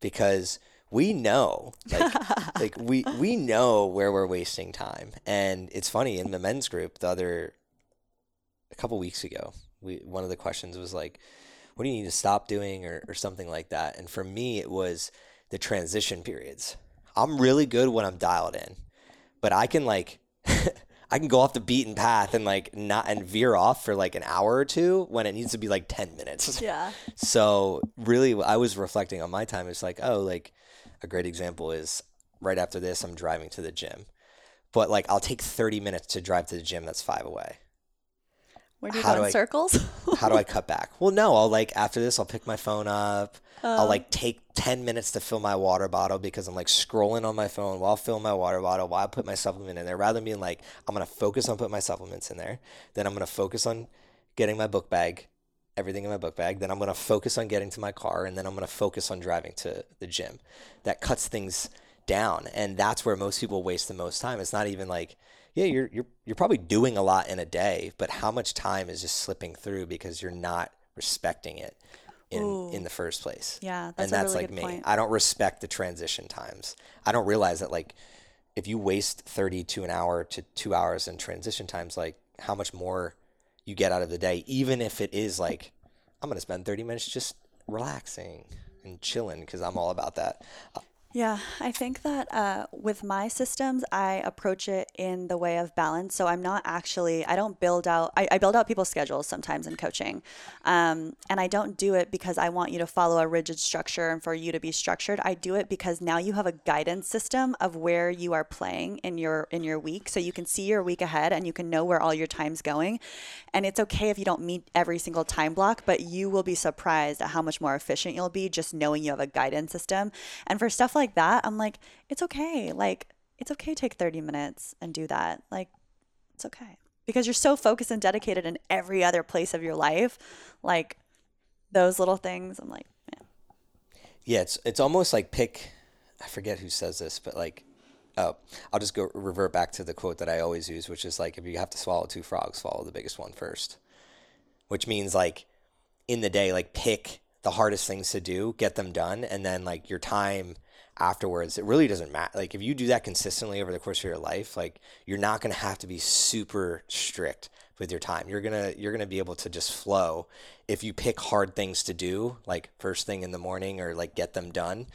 because we know, like, like we we know where we're wasting time. And it's funny in the men's group the other a couple weeks ago, we one of the questions was like, "What do you need to stop doing?" or or something like that. And for me, it was the transition periods. I'm really good when I'm dialed in but I can like I can go off the beaten path and like not and veer off for like an hour or two when it needs to be like 10 minutes. Yeah. So really I was reflecting on my time. It's like, oh, like a great example is right after this I'm driving to the gym. But like I'll take 30 minutes to drive to the gym that's 5 away. Where do you How go do in I- circles? How do I cut back? Well, no, I'll like after this I'll pick my phone up. Oh. I'll uh. like take 10 minutes to fill my water bottle because I'm like scrolling on my phone while filling my water bottle while I put my supplement in there rather than being like I'm going to focus on putting my supplements in there. Then I'm going to focus on getting my book bag, everything in my book bag. Then I'm going to focus on getting to my car and then I'm going to focus on driving to the gym. That cuts things down and that's where most people waste the most time. It's not even like yeah, you're you're you're probably doing a lot in a day, but how much time is just slipping through because you're not respecting it in Ooh. in the first place. Yeah, that's and a that's really like good me. point. I don't respect the transition times. I don't realize that like if you waste 30 to an hour to 2 hours in transition times like how much more you get out of the day even if it is like I'm going to spend 30 minutes just relaxing and chilling cuz I'm all about that. Yeah, I think that uh, with my systems, I approach it in the way of balance. So I'm not actually, I don't build out, I, I build out people's schedules sometimes in coaching. Um, and I don't do it because I want you to follow a rigid structure and for you to be structured. I do it because now you have a guidance system of where you are playing in your in your week. So you can see your week ahead and you can know where all your time's going. And it's okay if you don't meet every single time block, but you will be surprised at how much more efficient you'll be just knowing you have a guidance system. And for stuff like like that, I'm like, it's okay. Like, it's okay take 30 minutes and do that. Like, it's okay. Because you're so focused and dedicated in every other place of your life. Like, those little things, I'm like, yeah. Yeah, it's it's almost like pick I forget who says this, but like oh, I'll just go revert back to the quote that I always use, which is like if you have to swallow two frogs, swallow the biggest one first. Which means like in the day, like pick the hardest things to do, get them done, and then like your time afterwards it really doesn't matter like if you do that consistently over the course of your life like you're not going to have to be super strict with your time. You're going to you're going to be able to just flow if you pick hard things to do like first thing in the morning or like get them done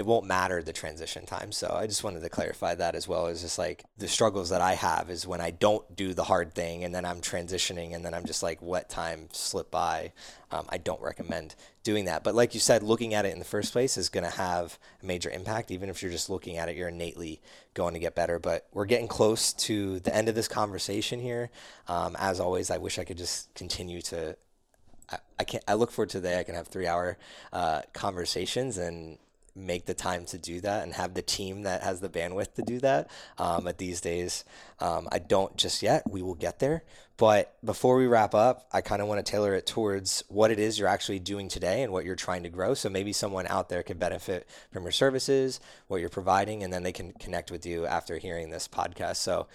it won't matter the transition time. So I just wanted to clarify that as well as just like the struggles that I have is when I don't do the hard thing and then I'm transitioning and then I'm just like what time slip by. Um, I don't recommend doing that. But like you said, looking at it in the first place is going to have a major impact. Even if you're just looking at it, you're innately going to get better. But we're getting close to the end of this conversation here. Um, as always, I wish I could just continue to I, can't. I look forward to the day I can have three hour uh, conversations, and make the time to do that and have the team that has the bandwidth to do that um, at these days. Um, i don't just yet. We will get there. But before we wrap up i kind of want to tailor it towards what it is you're actually doing today and what you're trying to grow. So maybe someone out there can benefit from your services what you're providing and then they can connect with you after hearing this podcast. So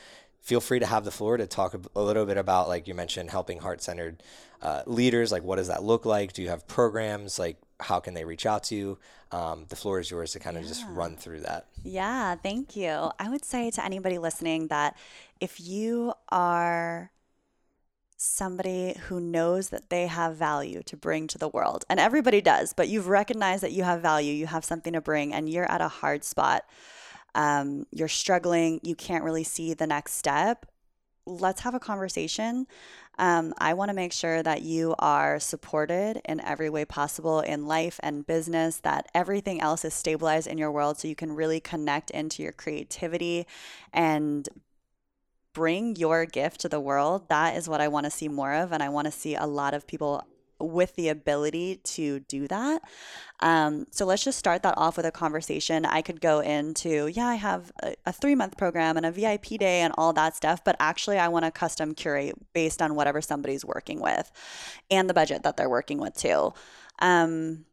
feel free to have the floor to talk a little bit about like you mentioned helping heart-centered uh, leaders like what does that look like? Do you have programs? Like how can they reach out to you? Um, the floor is yours to kind of yeah. just run through that. Yeah thank you. I would say to anybody listening that if you are somebody who knows that they have value to bring to the world and everybody does but you've recognized that you have value you have something to bring and you're at a hard spot um, you're struggling, you can't really see the next step, let's have a conversation. Um, I want to make sure that you are supported in every way possible in life and business, that everything else is stabilized in your world so you can really connect into your creativity and bring your gift to the world. That is what I want to see more of. And I want to see a lot of people with the ability to do that. Um, so let's just start that off with a conversation. I could go into, yeah, I have a, a three month program and a VIP day and all that stuff, but actually, I want to custom curate based on whatever somebody's working with and the budget that they're working with too. Um,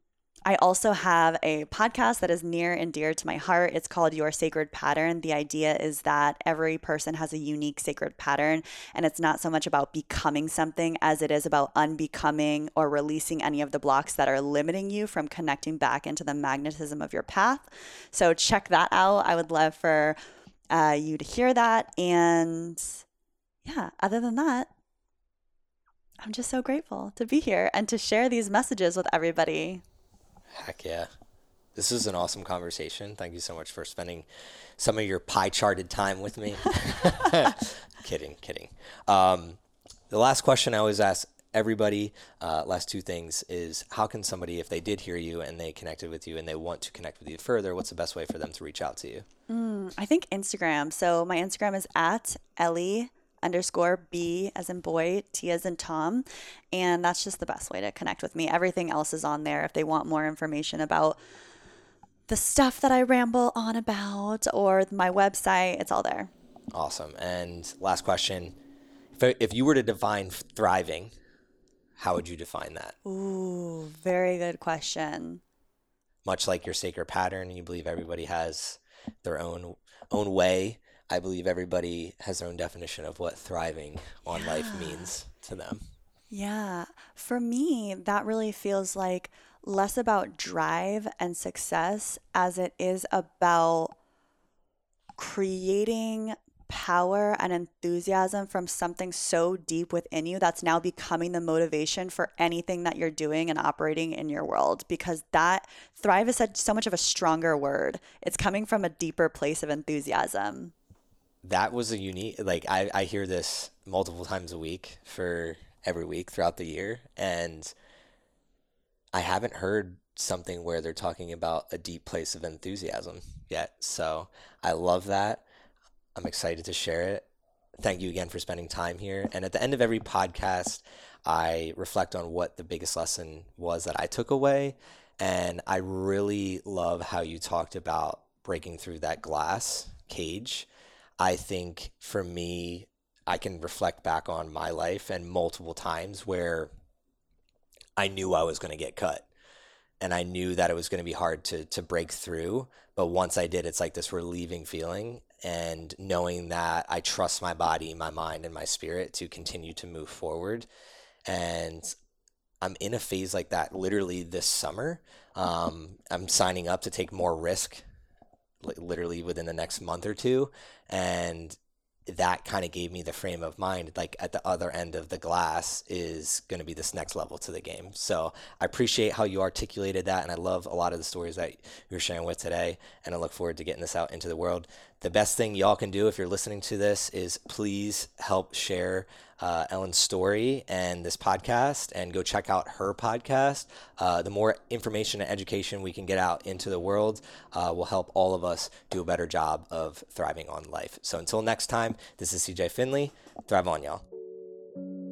I also have a podcast that is near and dear to my heart. It's called Your Sacred Pattern. The idea is that every person has a unique sacred pattern, and it's not so much about becoming something as it is about unbecoming or releasing any of the blocks that are limiting you from connecting back into the magnetism of your path. So, check that out. I would love for uh, you to hear that. And yeah, other than that, I'm just so grateful to be here and to share these messages with everybody. Heck yeah. This is an awesome conversation. Thank you so much for spending some of your pie charted time with me. kidding, kidding. Um, the last question I always ask everybody, uh, last two things, is how can somebody, if they did hear you and they connected with you and they want to connect with you further, what's the best way for them to reach out to you? Mm, I think Instagram. So my Instagram is at Ellie underscore B as in boy, T as in Tom. And that's just the best way to connect with me. Everything else is on there if they want more information about the stuff that I ramble on about or my website, it's all there. Awesome. And last question if, if you were to define thriving, how would you define that? Ooh, very good question. Much like your sacred pattern, you believe everybody has their own own way I believe everybody has their own definition of what thriving on yeah. life means to them. Yeah. For me, that really feels like less about drive and success as it is about creating power and enthusiasm from something so deep within you that's now becoming the motivation for anything that you're doing and operating in your world because that thrive is such so much of a stronger word it's coming from a deeper place of enthusiasm that was a unique like I, I hear this multiple times a week for every week throughout the year and i haven't heard something where they're talking about a deep place of enthusiasm yet. So i love that. I'm excited to share it. Thank you again for spending time here. And at the end of every podcast i reflect on what the biggest lesson was that i took away and i really love how you talked about breaking through that glass cage I think for me, I can reflect back on my life and multiple times where I knew I was going to get cut. And I knew that it was going to be hard to, to break through. But once I did, it's like this relieving feeling. And knowing that I trust my body, my mind, and my spirit to continue to move forward. And I'm in a phase like that literally this summer. Um, I'm signing up to take more risk literally within the next month or two and that kind of gave me the frame of mind like at the other end of the glass is going to be this next level to the game. So i appreciate how you articulated that and i love a lot of the stories that you're sharing with today and i look forward to getting this out into the world the best thing y'all can do if you're listening to this is please help share uh, Ellen's story and this podcast and go check out her podcast. Uh, the more information and education we can get out into the world uh, will help all of us do a better job of thriving on life. So until next time, this is CJ Finley. Thrive on, y'all.